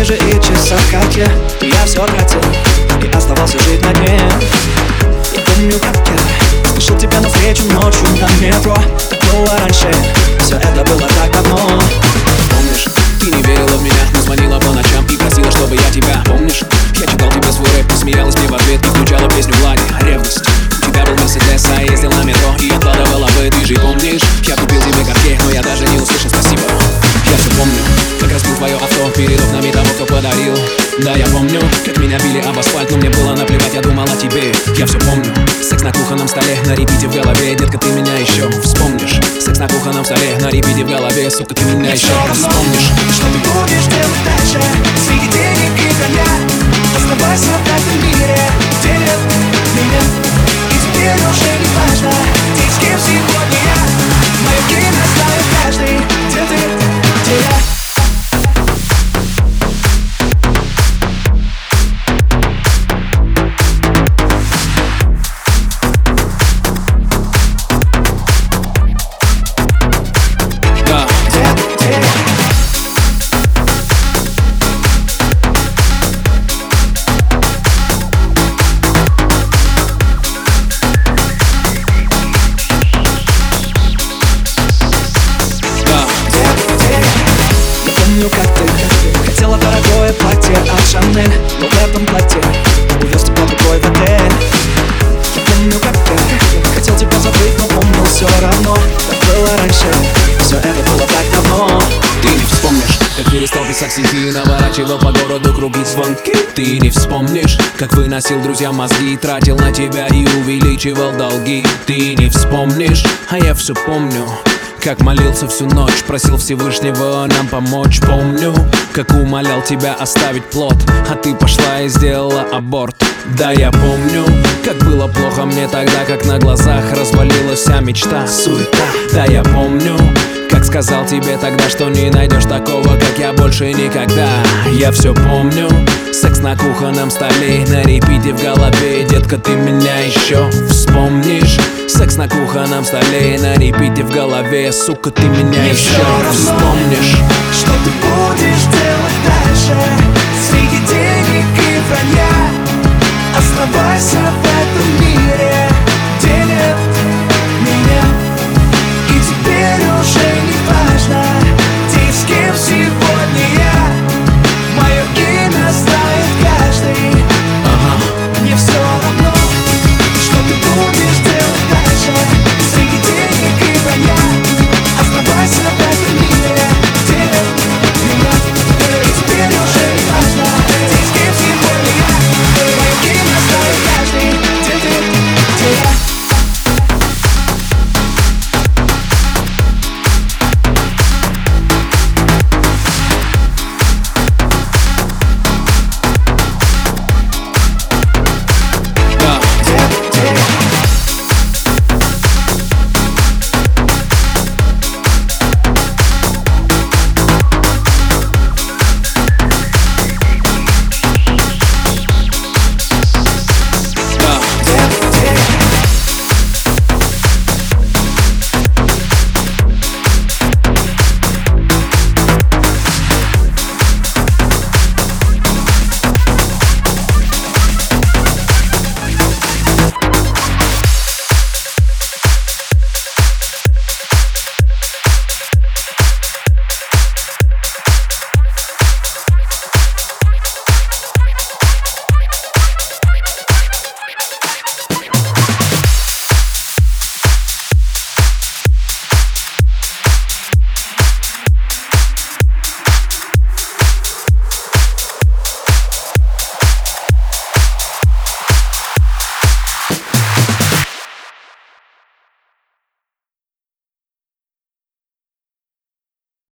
как Париже и часах кате Я все тратил и оставался жить на дне. Я помню, как я Спешил тебя навстречу ночью на метро. Так было раньше, все это было так давно. Помнишь, ты не верила в меня, но звонила по ночам и просила, чтобы я тебя Помнишь, я читал тебе свой рэп, ты смеялась мне в ответ и включала песню Влади Ревность. У тебя был Мерседес, а я ездил на метро и откладывала бы, ты же помнишь Я купил тебе картей, но я даже не услышал спасибо Я все помню, как разбил твое авто перед окнами подарил. Да, я помню, как меня били об асфальт, но мне было наплевать, я думал о тебе. Я все помню, секс на кухонном столе, на репите в голове. Детка, ты меня еще вспомнишь. Секс на кухонном столе, на репите в голове. Сука, ты меня еще вспомнишь. Что ты будешь делать дальше? Среди денег и коня. Оставайся в этом мире. Где нет меня в платье увез тебя другой в отель. Помню, как я Хотел тебя забыть, но помнил все равно. Так было раньше Все это было так давно. Ты не вспомнишь, как перестал писать стихи и наворачивал по городу круги звонки. Ты не вспомнишь, как выносил друзьям мозги Тратил на тебя и увеличивал долги. Ты не вспомнишь, а я все помню как молился всю ночь, просил Всевышнего нам помочь. Помню, как умолял тебя оставить плод А ты пошла и сделала аборт. Да, я помню, как было плохо мне тогда Как на глазах развалилась вся мечта. Суета. Да, я помню, сказал тебе тогда, что не найдешь такого, как я больше никогда. Я все помню. Секс на кухонном столе, на репите в голове. Детка, ты меня еще вспомнишь. Секс на кухонном столе, на репите в голове. Сука, ты меня еще вспомнишь